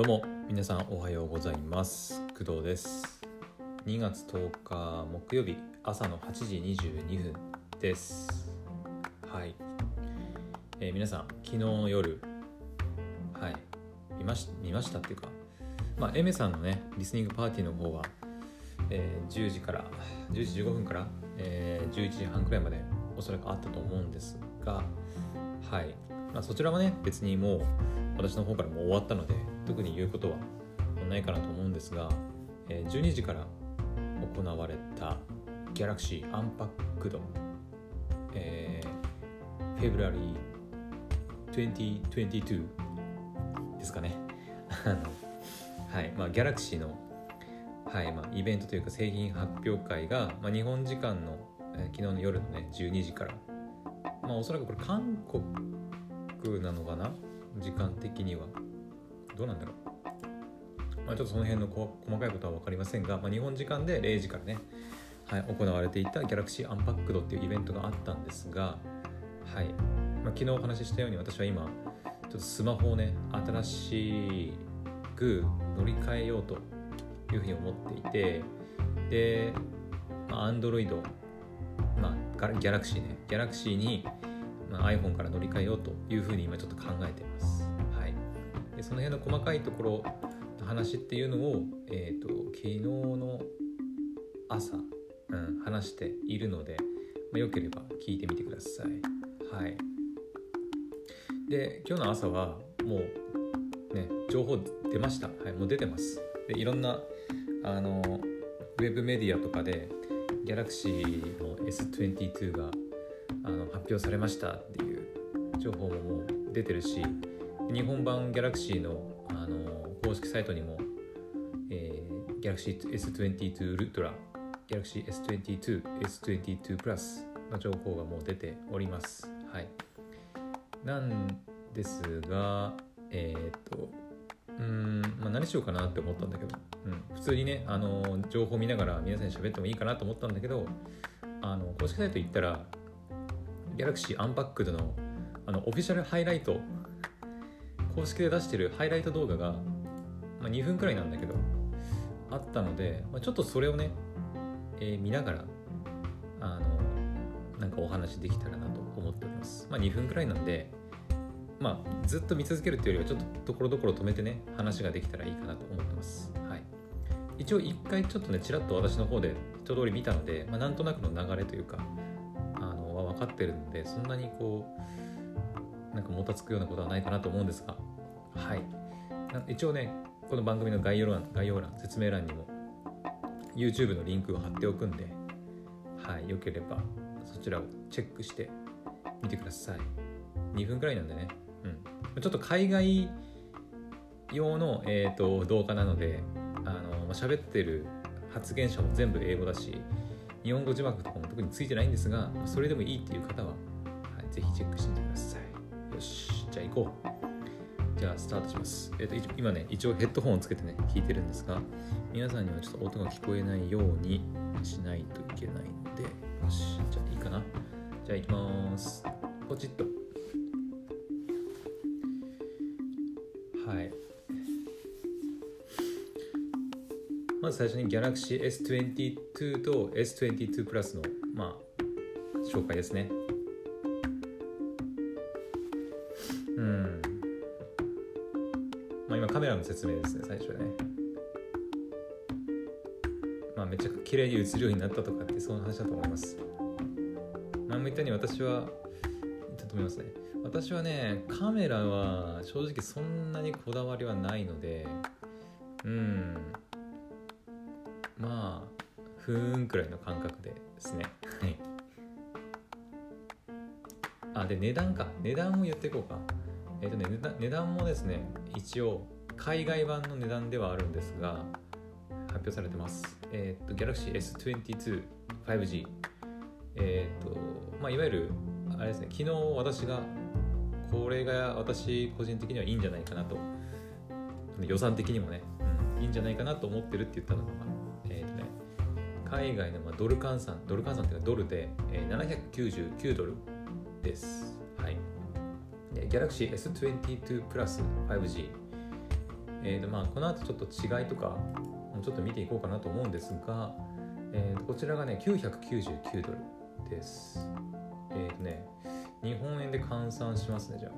どうも皆さんおはようございます。工藤です。2月10日木曜日朝の8時22分です。はい、えー皆さん昨日の夜はい。見まし見ましたっていうかまあエメさんのねリスニングパーティーの方は、えー10時から10時15分から、えー11時半くらいまでおそらくあったと思うんですがはい、まあ、そちらはね別にもう私の方からもう終わったので特に言うことはないかなと思うんですが、え12時から行われたギャラクシーアンパックド、えー、フェブラリー2022ですかね。はいまあギャラクシーのはいまあ、イベントというか製品発表会が、まあ、日本時間の、えー昨日の夜のね12時から。まあおそらくこれ韓国なのかな？時間的には。どうなんだろう、まあ、ちょっとその辺の細かいことは分かりませんが、まあ、日本時間で0時からね、はい、行われていた Galaxy Unpacked っていうイベントがあったんですが、はいまあ、昨日お話ししたように私は今ちょっとスマホをね新しく乗り換えようというふうに思っていてで、まあ、Android まあ、ギャラクシーね、ギャラクシーに、まあ、iPhone から乗り換えようというふうに今ちょっと考えています。その辺の細かいところの話っていうのを、えっ、と、昨日の朝、うん、話しているので、まあ、よければ聞いてみてください。はい。で、今日の朝はもう、ね、情報出ました。はい、もう出てます。で、いろんな、あの、ウェブメディアとかで、ギャラクシーの S22 があの発表されましたっていう情報ももう出てるし日本版ギャラクシーのあの公式サイトにも、えー、ギャラクシー S22 ルトラギャラクシー S22、S22 プラスの情報がもう出ております。はい。なんですが、えーっと、うん、まあ、何しようかなって思ったんだけど、うん、普通にね、あの、情報見ながら皆さんに喋ってもいいかなと思ったんだけど、あの、公式サイト行ったら、Galaxy Unpacked の、あの、オフィシャルハイライト、公式で出してるハイライト動画が、まあ、2分くらいなんだけど、あったので、まあ、ちょっとそれをね、えー見ながら、あの、なんかお話できたらなと思っております。まあ、2分くらいなんで、まあ、ずっと見続けるっていうよりはちょっとところどころ止めてね話ができたらいいかなと思ってます。はい、一応一回ちょっとねちらっと私の方で一通り見たので、まあ、なんとなくの流れというかあのは分かってるのでそんなにこうなんかもたつくようなことはないかなと思うんですがはい。一応ねこの番組の概要欄概要欄説明欄にも YouTube のリンクを貼っておくんではいよければそちらをチェックしてみてください。2分くらいなんでね。うん、ちょっと海外用の、えー、と動画なのであのま喋ってる発言者も全部英語だし日本語字幕とかも特についてないんですがそれでもいいっていう方は、はい、ぜひチェックしてみてください。よしじゃあ行こう。じゃあスタートします、えー、と今ね一応ヘッドホンをつけてね聞いてるんですが皆さんにはちょっと音が聞こえないようにしないといけないのでよしじゃあいいかな？じゃあ行きますポチッとはい。まず最初に Galaxy S22 と S22 プラスの、まあ、紹介ですね。の説明ですね、最初ね。まあめっちゃ綺麗に映るようになったとかってその話だと思います。前も言ったように私は、ちょっと思いますね。私はねカメラは正直そんなにこだわりはないのでうんまあふーんくらいの感覚でですねはいあで値段か値段も言っていこうかえっ、とね値段もですね一応海外版の値段ではあるんですが発表されてます。えっ、と Galaxy S22 5G えっ、とまあいわゆるあれですね昨日私がこれが私個人的にはいいんじゃないかなと。予算的にもね、うん、いいんじゃないかなと思ってるって言ったのが、えーとね、海外のまあドル換算ドル換算っていうかドルで、えー、799ドルです。はい。で Galaxy S22 プラス 5G えーとまあ、この後ちょっと違いとかもちょっと見ていこうかなと思うんですが、えー、とこちらがね999ドルです。えっ、ー、とね日本円で換算しますねじゃあ。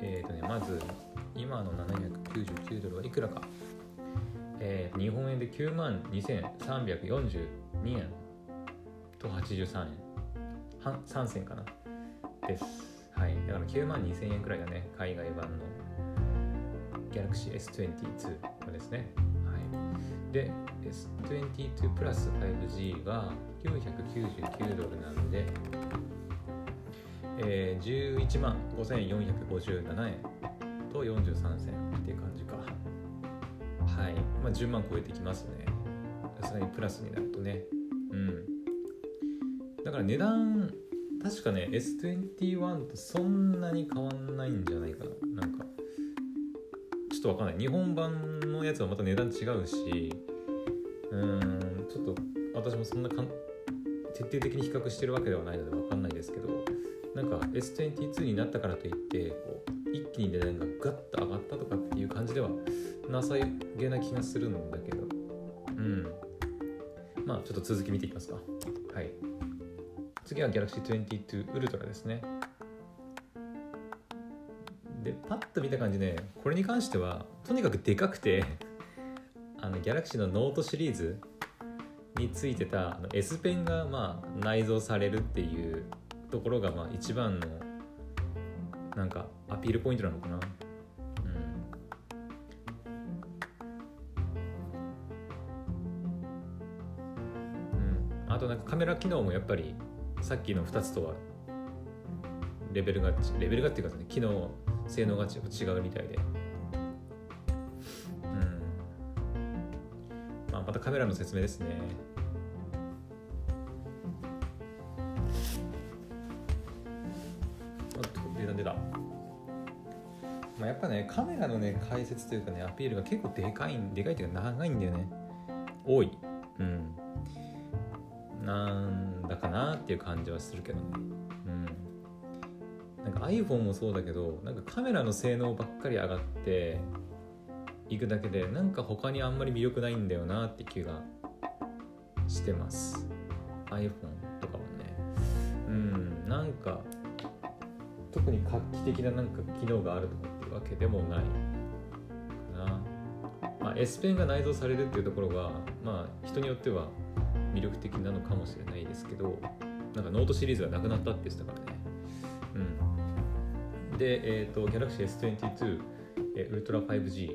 えっ、ー、とねまず今の799ドルはいくらか。えー、日本円で9万2342円と83円。半3銭かな。です。はい。だから9万2000円くらいだね海外版の Galaxy S22 がですね。はい。で S22 プラス 5G が999ドルなので、えー、11万5457円と43銭っていう感じか。はい。まあ10万超えてきますね。さすがにプラスになるとね。うん。だから値段確かね S21 とそんなに変わんないんじゃないかな。なんかちょっとわかんない。日本版のやつはまた値段違うしうーんちょっと私もそんなかん徹底的に比較してるわけではないのでわかんないですけどなんか S22 になったからといってこう一気に値段がガッと上がったとかっていう感じではなさげな気がするんだけど。うん。まあちょっと続き見ていきますか。はい。次は Galaxy 22 Ultra ですね。でパッと見た感じねこれに関してはとにかくでかくて あの Galaxy のノートシリーズについてたあの S ペンがまあ内蔵されるっていうところがまあ一番のなんかアピールポイントなのかな。うん。あとなんかカメラ機能もやっぱりさっきの2つとはレベルがレベルがっていうかね機能性能が違うみたいで。うん。まあまたカメラの説明ですね。おっと出た出た。まあ、やっぱねカメラのね解説というかねアピールが結構でかいんでかいっていうか長いんだよね。多い。うん。なんだかなっていう感じはするけどね。iPhone もそうだけどなんかカメラの性能ばっかり上がっていくだけでなんか他にあんまり魅力ないんだよなって気がしてます。iPhone とかもね。うんなんか特に画期的ななんか機能があるとかっていうわけでもないかな、まあ、S ペンが内蔵されるっていうところがまあ人によっては魅力的なのかもしれないですけどなんかノートシリーズがなくなったって言ってたからね。でえっ、ー、と Galaxy S22 ウルトラ 5G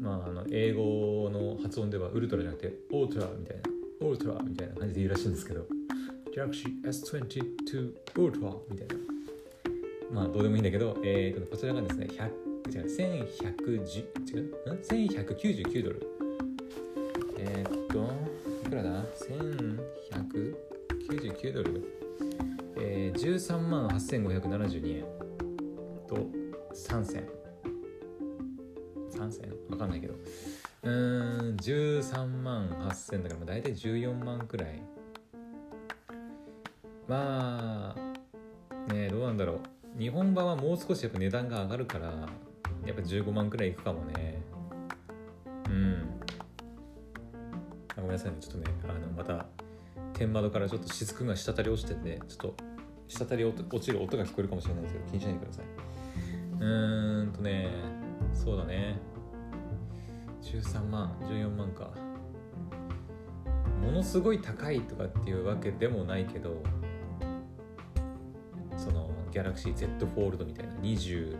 まああの英語の発音ではウルトラじゃなくて Ultra みたいなオートラみたいな感じで言うらしいんですけど Galaxy S22 Ultra みたいな。まあどうでもいいんだけど、えー、とこちらがですね100違う1110違う1199ドル。えー、っといくらだ ?1199 ドル、えー、13万8572円。3銭3銭わかんないけど。うーん13万8000だから大体14万くらい。まあねどうなんだろう。日本版はもう少しやっぱ値段が上がるからやっぱ15万くらいいくかもね。うん。ごめんなさいね。ちょっとねあのまた天窓からちょっと雫が滴り落ちててちょっと滴り落ちる音が聞こえるかもしれないですけど気にしないでください。うーんとねそうだね。13万14万か。ものすごい高いとかっていうわけでもないけどその Galaxy Z フォールドみたいな20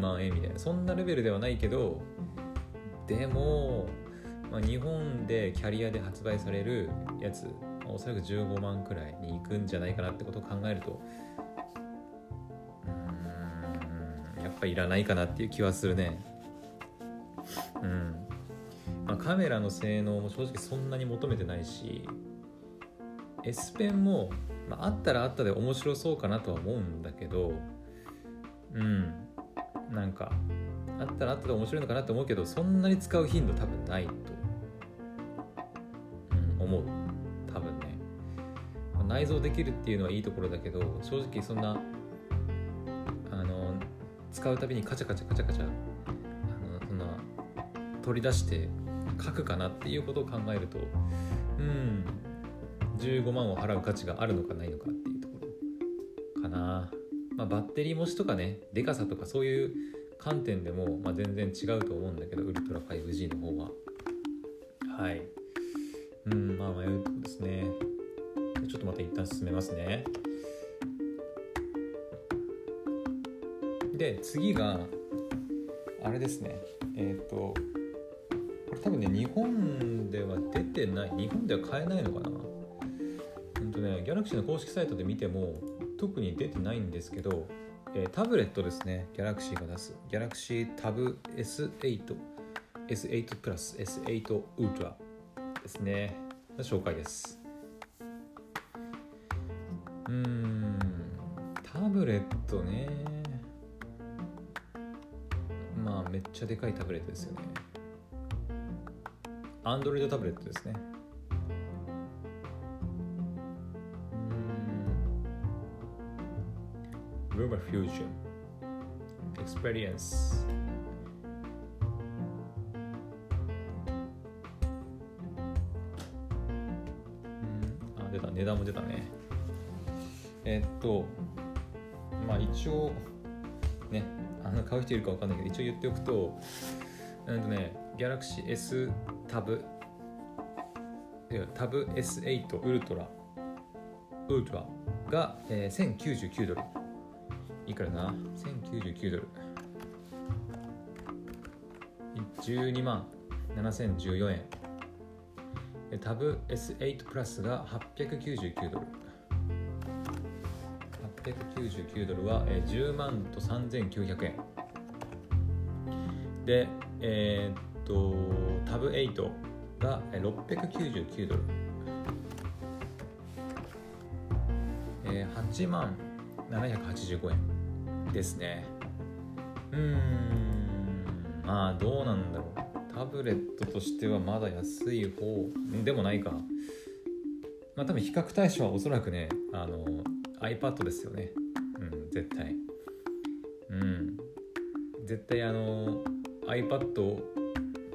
万円みたいなそんなレベルではないけどでもまあ、日本でキャリアで発売されるやつおそらく15万くらいに行くんじゃないかなってことを考えるとぱいらないかなっていう気はするね。うん。まあ、カメラの性能も正直そんなに求めてないし S ペンも、まあ、あったらあったで面白そうかなとは思うんだけどうん。なんかあったらあったで面白いのかなって思うけどそんなに使う頻度多分ないとうん思う。多分ね。内蔵できるっていうのはいいところだけど正直そんな使うたびにカチャカチャカチャカチャあのそんな取り出して書くかなっていうことを考えるとうん15万を払う価値があるのかないのかっていうところかな、まあ、バッテリー持ちとかねでかさとかそういう観点でも、まあ、全然違うと思うんだけどウルトラ 5G の方は。はい。うんまあ迷うとこですね。ちょっとまた一旦進めますね。で次があれですね。えっ、ー、とこれ多分ね日本では出てない日本では買えないのかな。うんとねギャラクシーの公式サイトで見ても特に出てないんですけど、えー、タブレットですねギャラクシーが出す。ギャラクシータブ S8 S8 プラス S8 ウルトラですね。紹介です。うんタブレットね。めっちゃでかいタブレットですよね。Android タブレットですね。うん。Rumor Fusion. Experience. あ出た。値段も出たね。えっとまあ一応ねあの買う人いるか分かんないけど一応言っておくとうんとね Galaxy S タブタブ S8 ウルトラウルトラが、えー、1099ドル。いくらな？1099ドル。12万7014円。タブ S8 プラスが899ドル。899ドルは、え10万と3900円。でえー、っとタブ8が699ドル、えー、8万785円ですね。うんまあどうなんだろう。タブレットとしてはまだ安い方でもないか。まあ多分比較対象はおそらくねあの iPad ですよね。うん絶対。うん。絶対あの iPad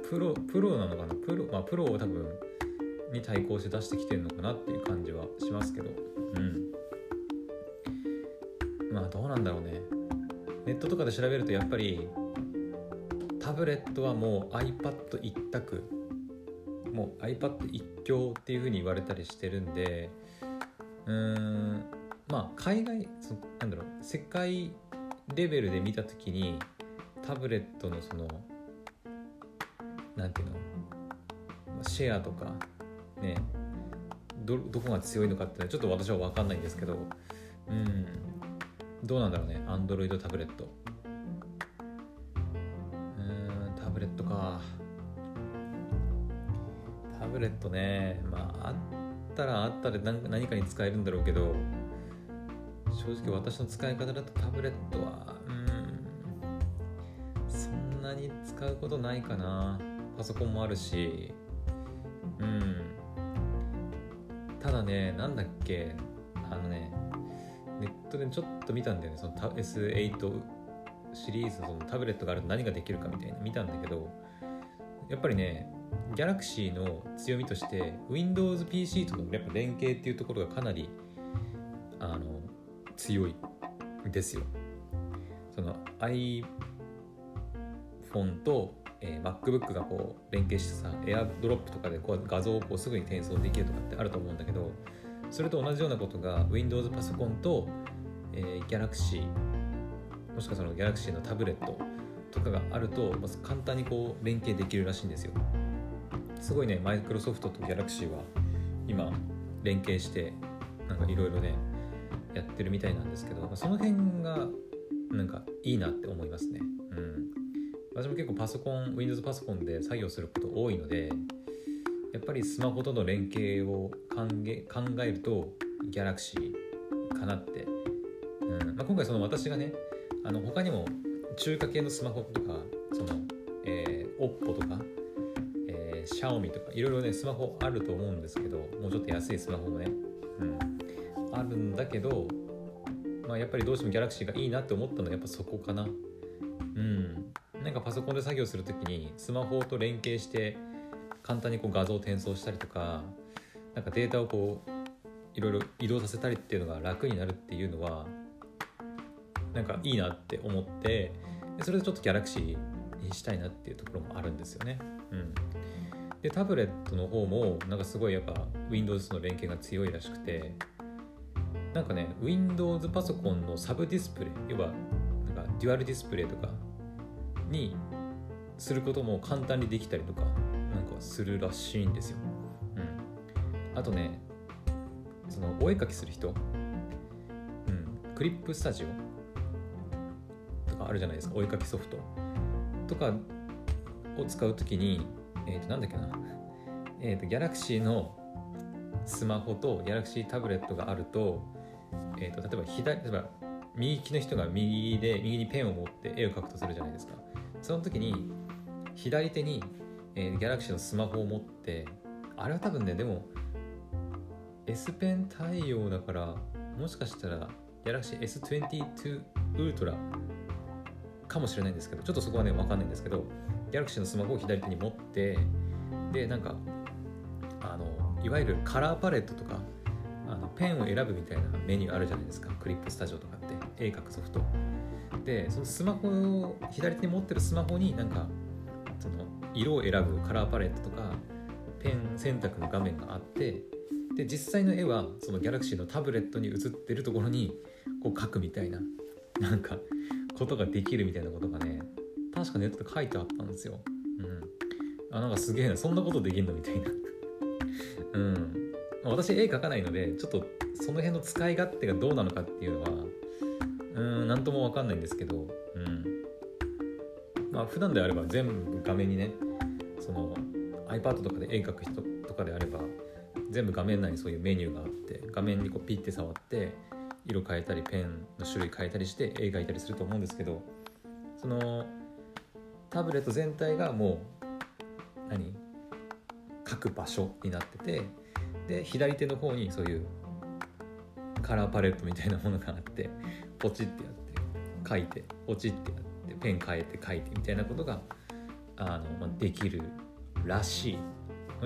プロプロなのかな？プロまあプロを多分に対抗して出してきてるのかなっていう感じはしますけど。うん。まあどうなんだろうね。ネットとかで調べるとやっぱりタブレットはもう iPad 一択。もう iPad 一強っていう風に言われたりしてるんで。うーん。まあ海外そなんだろう世界レベルで見た時にタブレットのそのなんていうのシェアとかねどどこが強いのかってちょっと私は分かんないんですけどうんどうなんだろうねアンドロイドタブレット。うんタブレットか。タブレットねまああったらあったで何かに使えるんだろうけど正直私の使い方だとタブレットはうんそんなに使うことないかな。パソコンもあるしうん。ただねなんだっけあのねネットでちょっと見たんだよね。その S8 シリーズのそのタブレットがあると何ができるかみたいな。見たんだけどやっぱりね Galaxy の強みとして Windows PC とのやっぱ連携っていうところがかなりあの強いですよ。その iPhone と、えー、MacBook がこう連携してさ AirDrop とかでこう画像をこうすぐに転送できるとかってあると思うんだけどそれと同じようなことが Windows パソコンと、えー、Galaxy もしくはその Galaxy のタブレットとかがあると、まず簡単にこう連携できるらしいんですよ。すごいねマイクロソフトと Galaxy は今連携してなんかいろいろねやってるみたいなんですけど、その辺がなんかいいなって思いますね。うん。私も結構パソコン、Windows パソコンで作業すること多いので、やっぱりスマホとの連携を考えると Galaxy かなって。うんまあ、今回その私がね、あの他にも中華系のスマホとか、その、えー、OPPO とか、えー、Xiaomi とか、いろいろね、スマホあると思うんですけど、もうちょっと安いスマホもね、うん。あるんだけど、まあ、やっぱりどうしてもギャラクシーがいいなって思ったのはやっぱそこかな。うんなんかパソコンで作業する時にスマホと連携して簡単にこう画像を転送したりとかなんかデータをこういろいろ移動させたりっていうのが楽になるっていうのはなんかいいなって思ってそれでちょっとギャラクシーにしたいなっていうところもあるんですよね。うん、でタブレットの方もなんかすごいやっぱ Windows の連携が強いらしくてなんかね Windows パソコンのサブディスプレイ要はなんかデュアルディスプレイとかにすることも簡単にできたりとかなんかするらしいんですよ。うん、あとねそのお絵描きする人、うん、クリップスタジオとかあるじゃないですかお絵描きソフト。とかを使うときに、えっ、ー、となんだっけな、えっ、ー、とギャラクシーのスマホとギャラクシータブレットがあると,、えーと、例えば左例えば右利きの人が右で右にペンを持って絵を描くとするじゃないですか。その時に左手に、えー、ギャラクシーのスマホを持ってあれは多分ねでも S ペン対応だからもしかしたら Galaxy S22 Ultra かもしれないんですけどちょっとそこはね分かんないんですけど Galaxy のスマホを左手に持ってでなんかあのいわゆるカラーパレットとかあのペンを選ぶみたいなメニューあるじゃないですかクリップスタジオとかって絵描くソフトでそのスマホを左手に持ってるスマホになんかその色を選ぶカラーパレットとかペン選択の画面があってで実際の絵はそのギャラクシーのタブレットに映ってるところにこう描くみたいななんかことができるみたいなことがね確かネットで書いてあったんですよ。うん。あなんかすげえなそんなことできんの？みたいな。うん。私絵描かないのでちょっとその辺の使い勝手がどうなのかっていうのはうん何とも分かんないんですけど、うん。まあ普段であれば全部画面にねその iPad とかで絵描く人とかであれば全部画面内にそういうメニューがあって画面にこうピッて触って色変えたりペンの種類変えたりして絵描いたりすると思うんですけどそのタブレット全体がもう何？書く場所になっててで左手の方にそういうカラーパレットみたいなものがあってポチってやって書いてポチってやってペン変えて書いてみたいなことがあの、まあ、できるらしい。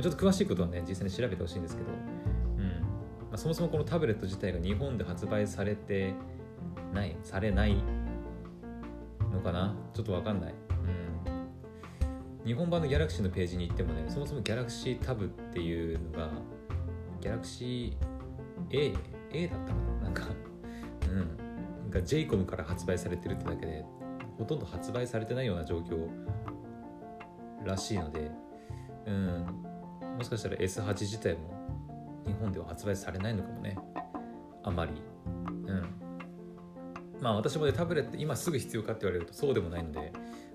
ちょっと詳しいことはね実際に調べてほしいんですけど、うん。まあ、そもそもこのタブレット自体が日本で発売されてないされないのかな？ちょっとわかんない、うん、日本版のギャラクシーのページに行ってもねそもそもギャラクシータブっていうのがギャラクシー A, A だったかな？なんかうん。が j イコムから発売されてるってだけでほとんど発売されてないような状況らしいのでうん。もしかしたら S8 自体も日本では発売されないのかもね。あまり。うん。まあ私もねタブレット今すぐ必要かって言われるとそうでもないので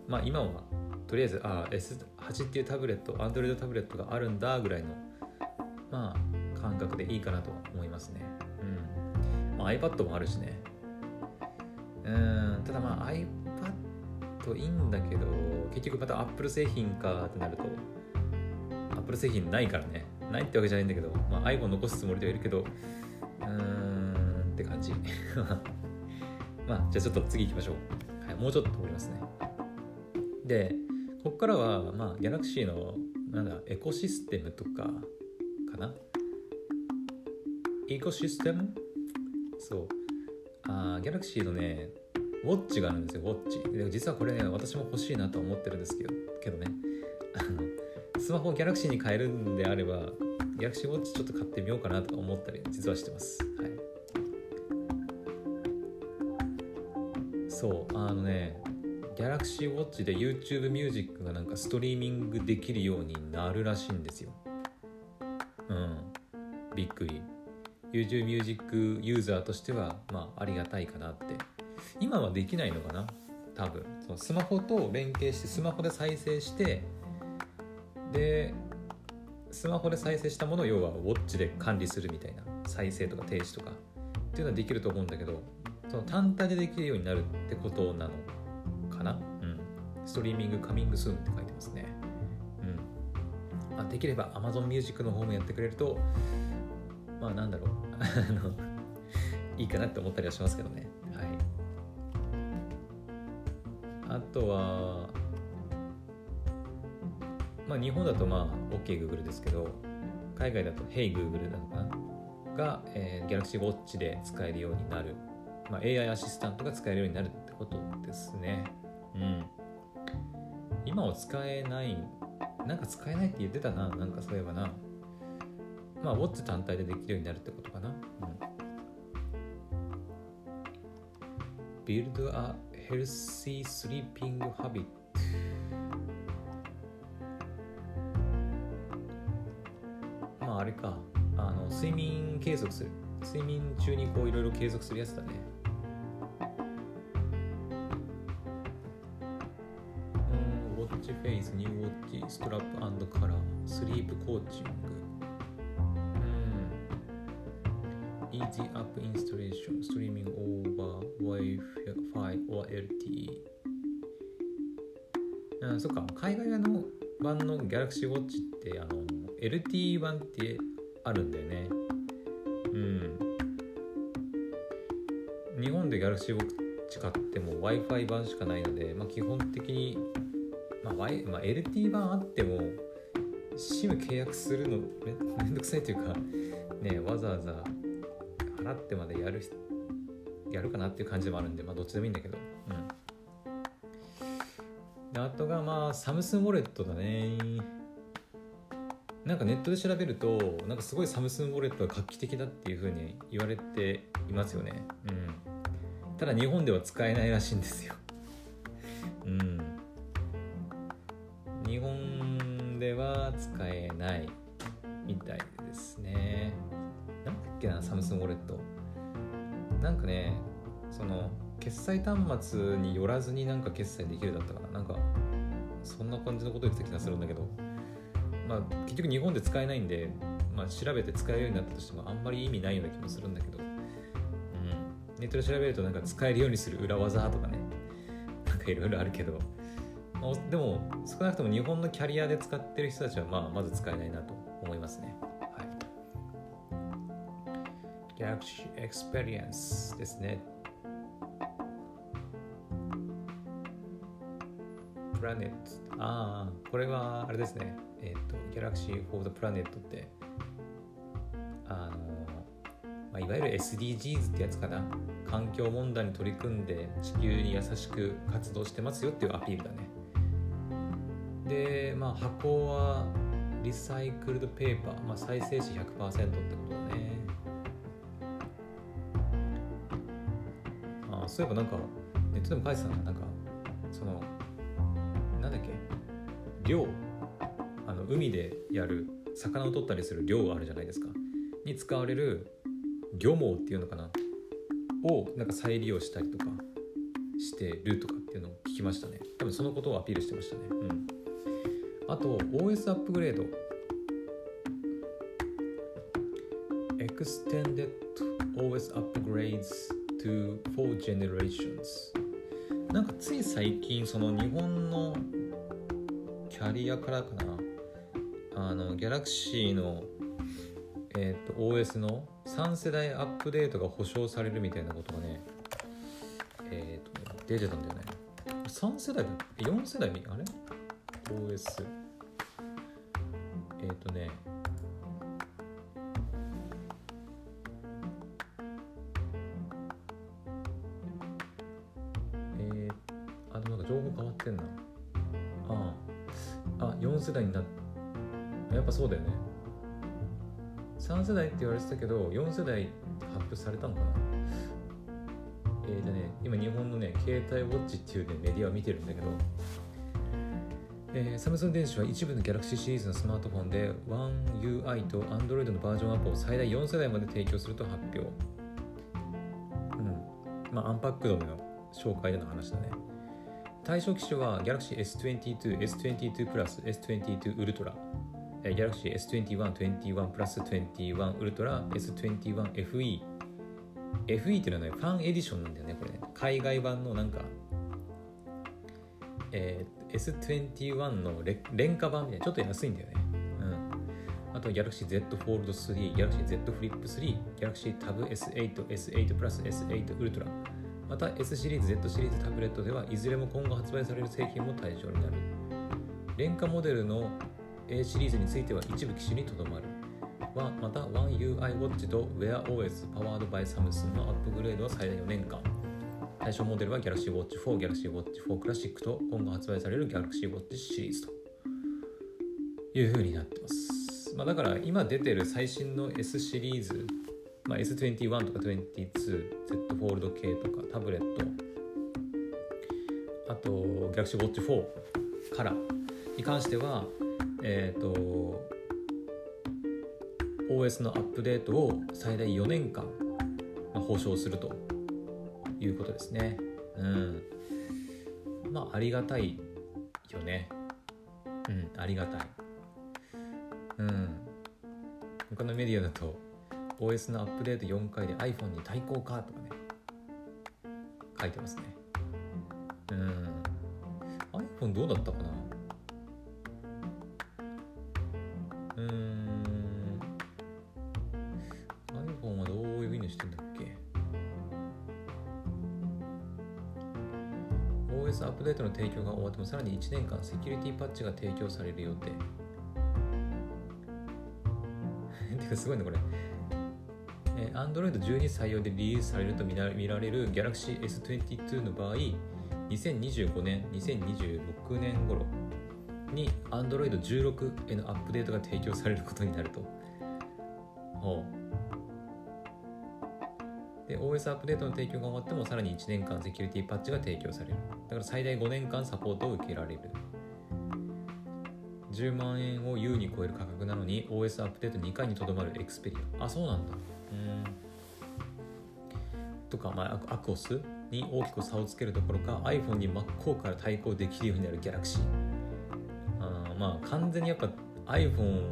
まあ今はとりあえずああ S8 っていうタブレット Android タブレットがあるんだぐらいのまあ感覚でいいかなと思いますね。うん、まあ、iPad もあるしね。うん。ただまあ iPad いいんだけど結局また Apple 製品かってなるとップル製品ないからね。ないってわけじゃないんだけど、まあ、iPhone 残すつもりではいるけどうーんって感じ。まあじゃあちょっと次行きましょう、はい、もうちょっと通りますね。でここからはまあ Galaxy のなんだエコシステムとかかなエコシステム？そうあ Galaxy のねウォッチがあるんですよウォッチで実はこれね私も欲しいなと思ってるんですけどけどねあのスマホをギャラクシーに変えるんであれば、ギャラクシーウォッチちょっと買ってみようかなとか思ったり実はしてます。はい。そう、あのね、ギャラクシーウォッチで YouTube ミュージックがなんかストリーミングできるようになるらしいんですよ。うん。びっくり。YouTube ミュージックユーザーとしては、まあ、ありがたいかなって。今はできないのかな？多分。そのスマホと連携して、スマホで再生して、でスマホで再生したものを要はウォッチで管理するみたいな再生とか停止とか。っていうのはできると思うんだけどその単体でできるようになるってことなのかな？うん。ストリーミングカミングスーンって書いてますね。うん。まあ、できれば Amazon Music の方もやってくれるとまあなんだろう。あのいいかなって思ったりはしますけどね。はい。あとはまあ日本だとまあ OKGoogle ですけど海外だと HeyGoogle なのかな？が、えー、Galaxy Watch で使えるようになる、まあ、AI アシスタントが使えるようになるってことですね。うん。今は使えないなんか使えないって言ってたななんかそういえばな。まあウォッチ単体でできるようになるってことかな、うん、Build a healthy sleeping habit まああれか。あの睡眠継続する。睡眠中にこういろいろ継続するやつだね。ウォッチフェイスニューウォッチストラップカラー。スリープコーチング。うん Easy App Installation Streaming over Wi-Fi or LTE うんそっか。海外の版の Galaxy Watch ってあの LTE 版ってあるんだよね。うん。日本で Galaxy Watch 買っても Wi-Fi 版しかないので、まあ、基本的に、まあ、y まあ、LTE 版あっても SIM 契約するのめめんどくさいというかねわざわざ払ってまでやるやるかなっていう感じでもあるんでまあどっちでもいいんだけど。うん。であとがまあサムスンウォレットだね。なんかネットで調べるとなんかすごいサムスンウォレットが画期的だっていうふうに言われていますよね。うん。ただ日本では使えないらしいんですよ。うん。日本では使えないみたい。決済端末によらずになんか決済できるだったかな。なんかそんな感じのこと言ってた気がするんだけど。まあ、結局日本で使えないんで、まあ、調べて使えるようになったとしてもあんまり意味ないような気もするんだけど、うん、ネットで調べるとなんか使えるようにする裏技とかね。なんかいろいろあるけど、まあ、でも少なくとも日本のキャリアで使ってる人たちは、まあ、まず使えないなと思いますね。はい、Galaxy Experience ですね。プラネット。ああ、これはあれですね。えっ、ー、と、Galaxy for the Planet って、あの、まあ、いわゆる SDGs ってやつかな。環境問題に取り組んで地球に優しく活動してますよっていうアピールだね。で、まあ、箱はリサイクルドペーパー、まあ、再生紙100%ってことだね。あそういえばなんかネットでも書いてたな、なんか漁あの海でやる魚を取ったりする漁あるじゃないですか。に使われる漁網っていうのかな？をなんか再利用したりとかしてるとかっていうのを聞きましたね。多分そのことをアピールしてましたね。うん。あと OS アップグレード。Extended OS upgrades to 4 generations なんかつい最近その日本のキャリアからかな。あのギャラクシーの、えーと、OS の3世代アップデートが保証されるみたいなことがねえっ、と出てたんだよね。3世代だ4世代？あれ ?OS ってたけど4世代発表されたのかな？えー、でね今日本のね携帯ウォッチっていうねメディアを見てるんだけどえー、サムスン電子は一部の Galaxy シリーズのスマートフォンで OneUI と Android のバージョンアップを最大4世代まで提供すると発表。うん。まあ、アンパックドの紹介での話だね。対象機種は Galaxy S22、S22 Plus、S22 Ultra、Galaxy S21、21 Plus、21 Ultra、S21 FE。FE っていうのはね、ファンエディションなんだよね、これね。海外版のなんか、えー、S21 の廉価版みたいな、ちょっと安いんだよね。うん。あと、Galaxy Z Fold 3、Galaxy Z Flip 3、Galaxy Tab S8、S8 Plus、S8 Ultra。また S シリーズ Z シリーズタブレットではいずれも今後発売される製品も対象になる廉価モデルの A シリーズについては一部機種にとどまる。また One UI Watch と Wear OS Powered by Samsung のアップグレードは最大4年間。対象モデルは Galaxy Watch 4、Galaxy Watch 4 Classic と今後発売される Galaxy Watch シリーズと。いう風になってます。まあ、だから今出てる最新の S シリーズ、まあ、S21 とか22、Z フォールド系とかタブレット、あと Galaxy Watch 4から。に関しては、えっ、ー、と OS のアップデートを最大4年間、まあ、保証するということですね。うん。まあ、ありがたいよね。うん、ありがたい。うん。他のメディアだと、OS のアップデート4回で iPhone に対抗かとかね、書いてますね。うん。iPhone どうだったかな？提供が終わってもさらに1年間セキュリティパッチが提供される予定。てかすごいねこれ。え Android 12採用でリリースされると見られる Galaxy S22 の場合2025年2026年頃に Android 16へのアップデートが提供されることになると。ほう。OS アップデートの提供が終わってもさらに1年間セキュリティパッチが提供される。だから最大5年間サポートを受けられる。10万円を優に超える価格なのに OS アップデート2回にとどまるエクスペリア。あそうなんだ。うん。とか、まあ、アクオスに大きく差をつけるどころか iPhone に真っ向から対抗できるようになる Galaxy あまあ完全にやっぱ iPhone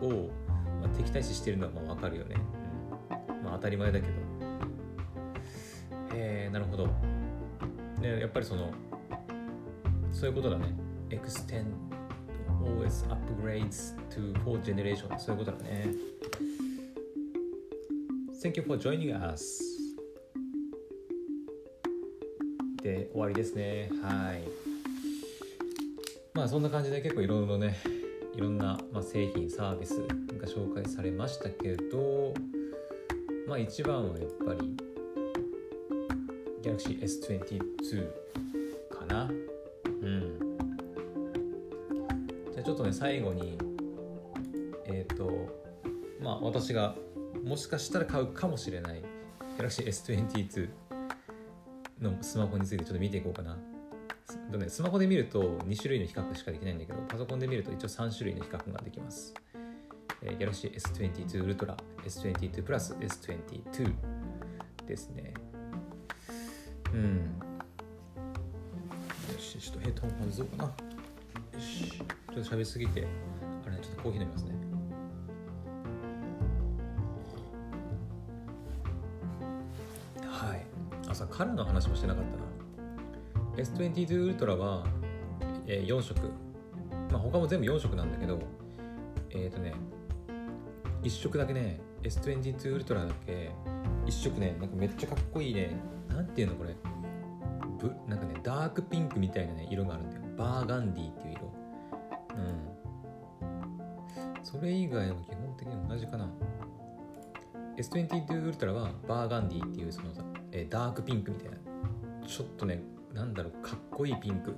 を、まあ、敵対視してるのはまあ分かるよね。まあ当たり前だけど。えー、なるほど。でやっぱりそのそういうことだね。Extend OS upgrades to 4th generation そういうことだね。Thank you for joining us で終わりですね。はい。まあそんな感じで結構いろいろねいろんな、まあ、製品サービスが紹介されましたけどまあ一番はやっぱり Galaxy S22 かな。うん。じゃあちょっとね最後にえっ、ー、とまあ私がもしかしたら買うかもしれない Galaxy S22 のスマホについてちょっと見ていこうかな。とね、スマホで見ると2種類の比較しかできないんだけどパソコンで見ると一応3種類の比較ができます。えー、Galaxy S22 Ultra、S22 Plus、S22 ですね。うん。よし、ちょっとヘッドホン外そうかな。よし。ちょっと喋りすぎて、あれね、ちょっとコーヒー飲みますね。はい。朝、カラーの話もしてなかったな。S22 Ultra は、えー、4色。まあ、他も全部4色なんだけど、えっ、ー、とね、1色だけね S22 ウルトラだけ？1色ねなんかめっちゃかっこいいね。なんていうのこれ？ブなんかねダークピンクみたいなね色があるんだよ。バーガンディっていう色。うん。それ以外は基本的に同じかな。S22 ウルトラはバーガンディっていうそのえダークピンクみたいな。ちょっとねなんだろうかっこいいピンク。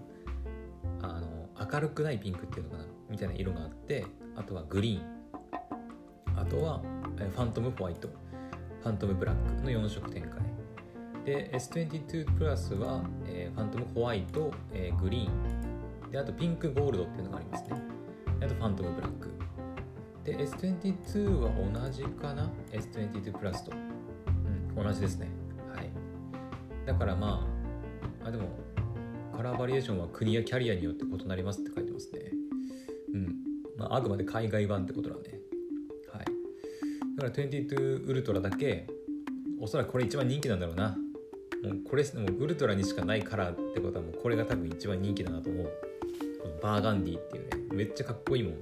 あの明るくないピンクっていうのかな？みたいな色があってあとはグリーン。あとは、ファントムホワイト、ファントムブラックの4色展開。で、S22 プラスは、えー、ファントムホワイト、えー、グリーン。で、あとピンクゴールドっていうのがありますね。あとファントムブラック。で、S22 は同じかな ?S22 プラスと。うん、同じですね。はい。だからまあ、あ、でも、カラーバリエーションは国やキャリアによって異なりますって書いてますね。うん。まあ、あくまで海外版ってことなんで。だから22ウルトラだけおそらくこれ一番人気なんだろうな。もうこれもうウルトラにしかないカラーってことはもうこれが多分一番人気だなと思う。このバーガンディっていうねめっちゃかっこいいもん。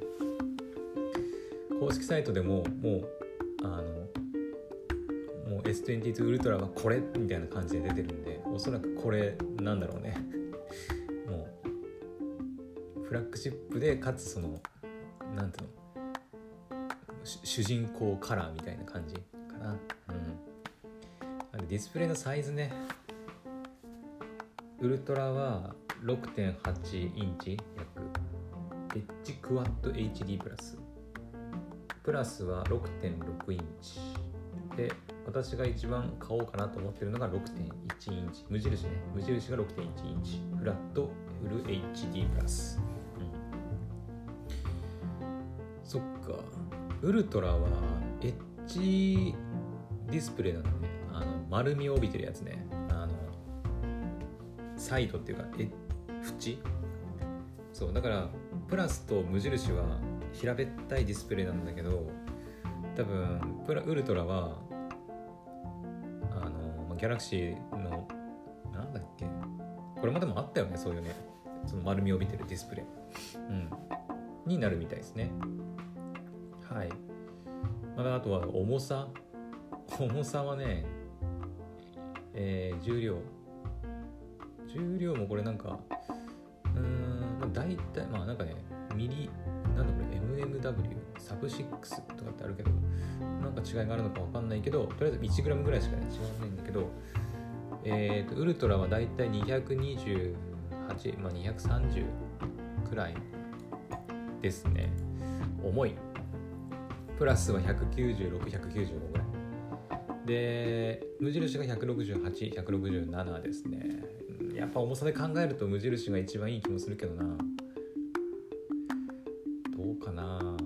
公式サイトでももうあのもう S22 ウルトラはこれみたいな感じで出てるんでおそらくこれなんだろうね。もうフラッグシップでかつそのなんていうの主人公カラーみたいな感じかな。うん。ディスプレイのサイズね。ウルトラは6.8インチ約。エッジクワッド HD プラス。プラスは6.6インチ。で私が一番買おうかなと思ってるのが6.1インチ。無印ね。無印が6.1インチ。フラットフル HD プラス、そっか。ウルトラはエッジディスプレイなのね。あの丸みを帯びてるやつね。あのサイドっていうかえ縁そうだからプラスと無印は平べったいディスプレイなんだけど多分プラウルトラはあのギャラクシーのなんだっけ？これまでもあったよねそういうね。その丸みを帯びてるディスプレイ、うん、になるみたいですね。はい、まあ、あとは重さ。重さはねえー、重量。重量もこれなんかうーん、まあ、大体まあなんかねミリなんだこれ MMW サブ6とかってあるけどなんか違いがあるのかわかんないけどとりあえず 1g ぐらいしかね違わないんだけどえっ、ー、とウルトラはだいたい228まあ230くらいですね。重い。プラスは196195ぐらい。で無印が168167ですね。やっぱ重さで考えると無印が一番いい気もするけどな。どうかな。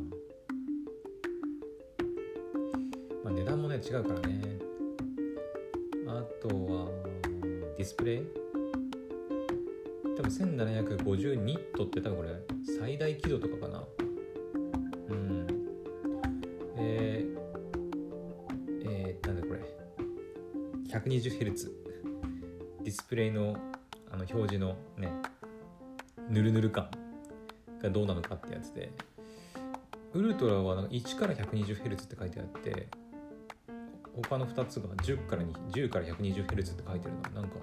まあ値段もね違うからね。あとはディスプレイ？多分1750ニットって多分これ最大輝度とかかな。うん。えー、えー、なんだこれ。120Hz ディスプレイのあの表示のねぬるぬる感がどうなのかってやつで。ウルトラはなんか1から 120Hz って書いてあって他の2つが10から10から 120Hz って書いてるの。なんか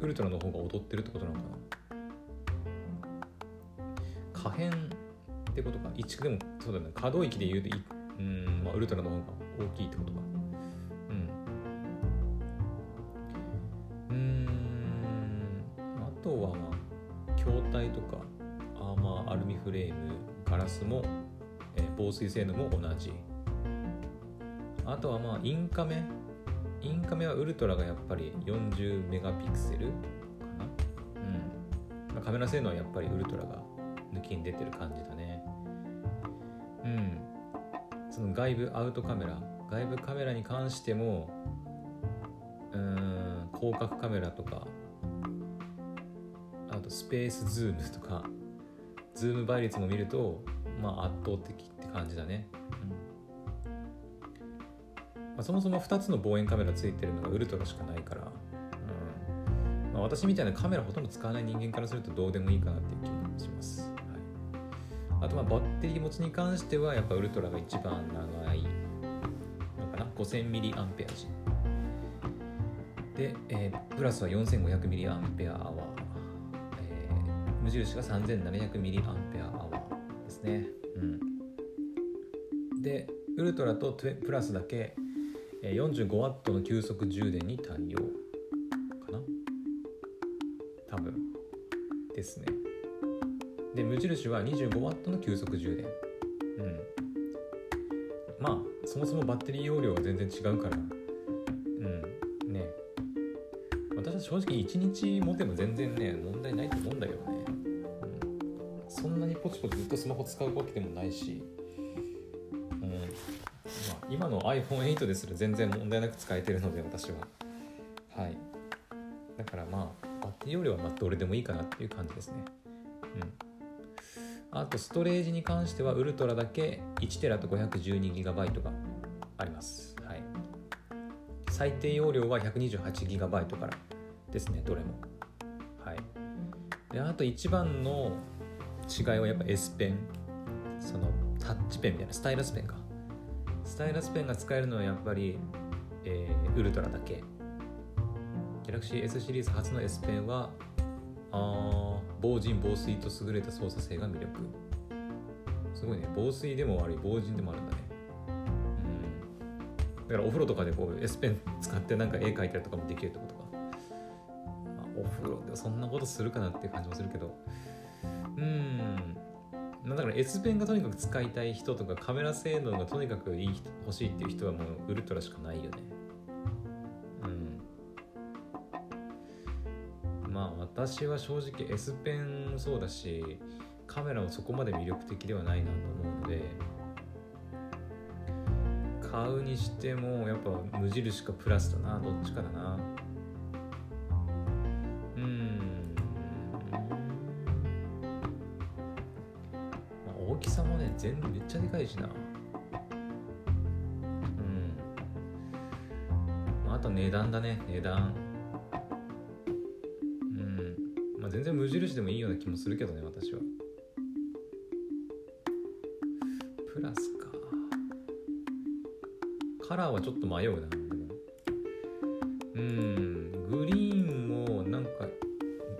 ウルトラの方が劣ってるってことなのかな。可変ってことか。1でもそうだよね可動域で言うとうん、まあ、ウルトラの方が大きいってことか。うん。うん、あとは、まあ、筐体とか、アーマー、アルミフレーム、ガラスも、えー、防水性能も同じ。あとは、まあ、インカメ。インカメはウルトラがやっぱり40メガピクセルかな。うん。まあ、カメラ性能はやっぱりウルトラが抜きに出てる感じだね。外部アウトカメラ外部カメラに関してもうん広角カメラとかあと Space Zoom とかズーム倍率も見るとまあ圧倒的って感じだね、うん。まあ、そもそも2つの望遠カメラついてるのがウルトラしかないから、うん。まあ、私みたいなカメラほとんど使わない人間からするとどうでもいいかなっていう気もあとはバッテリー持ちに関してはやっぱウルトラが一番長いのかな？5000mAh で、えー、プラスは 4500mAh、えー、無印が 3700mAh ですね、うん、でウルトラとプラスだけ 45W の急速充電に対応かな？多分。ですね。で無印は 25W の急速充電。うん。まあそもそもバッテリー容量が全然違うから。うん。ね。私は正直1日持てば全然ね問題ないと思うんだけどね、うん、そんなにポチポチずっとスマホ使うわけでもないし。うん。まあ、今の iPhone8 ですら全然問題なく使えてるので私は。はい。だからまあバッテリー容量はまあどれでもいいかなっていう感じですね。うん。あとストレージに関してはウルトラだけ 1TB と 512GB があります、はい、最低容量は 128GB からですねどれも。はい。であと一番の違いはやっぱ S ペン。そのタッチペンみたいなスタイラスペンか。スタイラスペンが使えるのはやっぱりえーウルトラだけ。Galaxy S シリーズ初の S ペンはあ防塵防水と優れた操作性が魅力。すごいね。防水でもあり防塵でもあるんだね。うん。だからお風呂とかでこう S ペン使ってなんか絵描いたりとかもできるってことか、まあ、お風呂でそんなことするかなっていう感じもするけど。うん。だから S ペンがとにかく使いたい人とかカメラ性能がとにかくいい人欲しいっていう人はもうウルトラしかないよね。私は正直 S ペンもそうだしカメラもそこまで魅力的ではないなと思うので買うにしてもやっぱ無印かプラスだなどっちかだな。うん。まあ大きさもね全部めっちゃでかいしな。うん。まああと値段だね値段。まあ全然無印でもいいような気もするけどね私は。プラスか。カラーはちょっと迷うなうんグリーンもなんか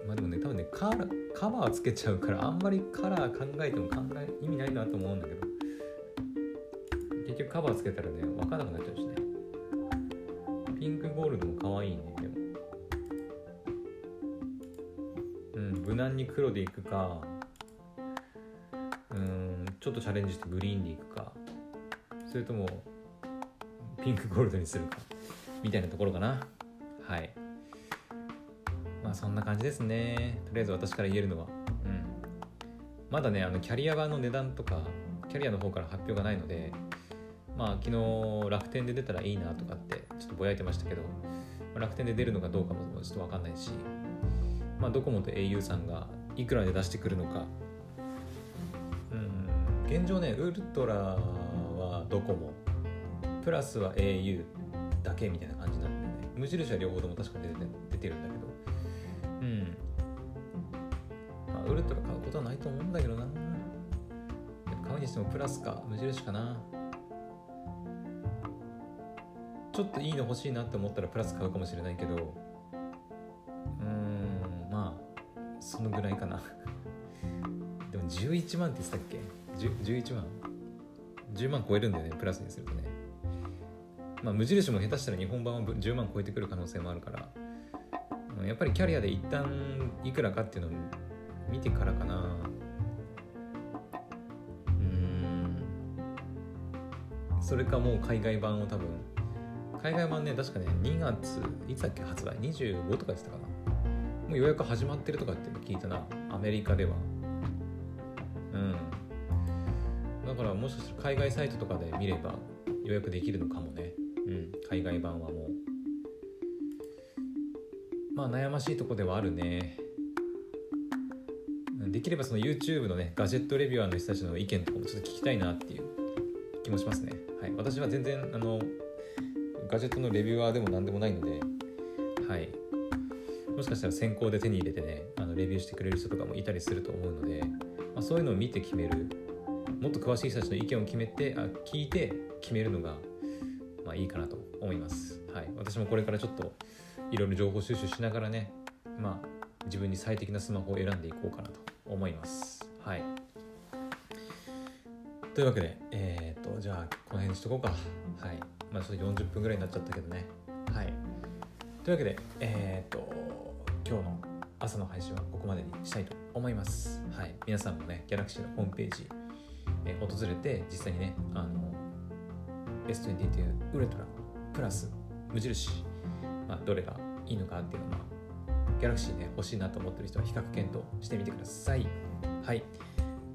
まあでもね多分ねカラカバーつけちゃうからあんまりカラー考えても考え意味ないなと思うんだけど。結局カバーつけたらね分からなくなっちゃうしね。ピンクゴールドも可愛いね。に黒でいくかうんちょっとチャレンジしてグリーンでいくかそれともピンクゴールドにするかみたいなところかな。はい。まあそんな感じですね。とりあえず私から言えるのは。うん。まだねあのキャリア版の値段とかキャリアの方から発表がないのでまあ昨日楽天で出たらいいなとかってちょっとぼやいてましたけど楽天で出るのかどうかもちょっと分かんないしまあドコモと au さんがいくらで出してくるのか。うん。現状ねウルトラはドコモ。プラスは au だけみたいな感じなんでね無印は両方とも確か出て出てるんだけど。うん。まあウルトラ買うことはないと思うんだけどな。買うにしてもプラスか。無印かな。ちょっといいの欲しいなって思ったらプラス買うかもしれないけど。そのぐらいかな。でも11万って言ってたっけ？11万？10万超えるんだよねプラスにするとね。まあ無印も下手したら日本版は10万超えてくる可能性もあるから。やっぱりキャリアで一旦いくらかっていうのを見てからかな。うん。それかもう海外版を多分。海外版ね確かね2月いつだっけ？発売？25とか言ってたかな。もう予約始まってるとかって聞いたなアメリカでは。うん。だからもしかしたら海外サイトとかで見れば予約できるのかもね。うん。海外版はもう。まあ悩ましいとこではあるね。できればその YouTube のねガジェットレビュアーの人たちの意見とかもちょっと聞きたいなっていう。気もしますね。はい。私は全然あのガジェットのレビュアーでも何でもないので。はい。もしかしたら先行で手に入れてねあのレビューしてくれる人とかもいたりすると思うので、まあ、そういうのを見て決める。もっと詳しい人たちの意見を決めてあ聞いて決めるのが、まあ、いいかなと思います、はい、私もこれからちょっといろいろ情報収集しながらねまあ自分に最適なスマホを選んでいこうかなと思います。はい。というわけでえっ、とじゃあこの辺にしとこうか。はい。まあちょっと40分ぐらいになっちゃったけどね。はい。というわけでえっ、と今日の朝の配信はここまでにしたいと思います。はい。皆さんもねギャラクシーのホームページ、えー訪れて実際にねあの S22 ウルトラプラス無印、まあ、どれがいいのかっていうのはギャラクシーね欲しいなと思ってる人は比較検討してみてください。はい。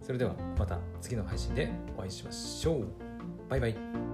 それではまた次の配信でお会いしましょう。バイバイ。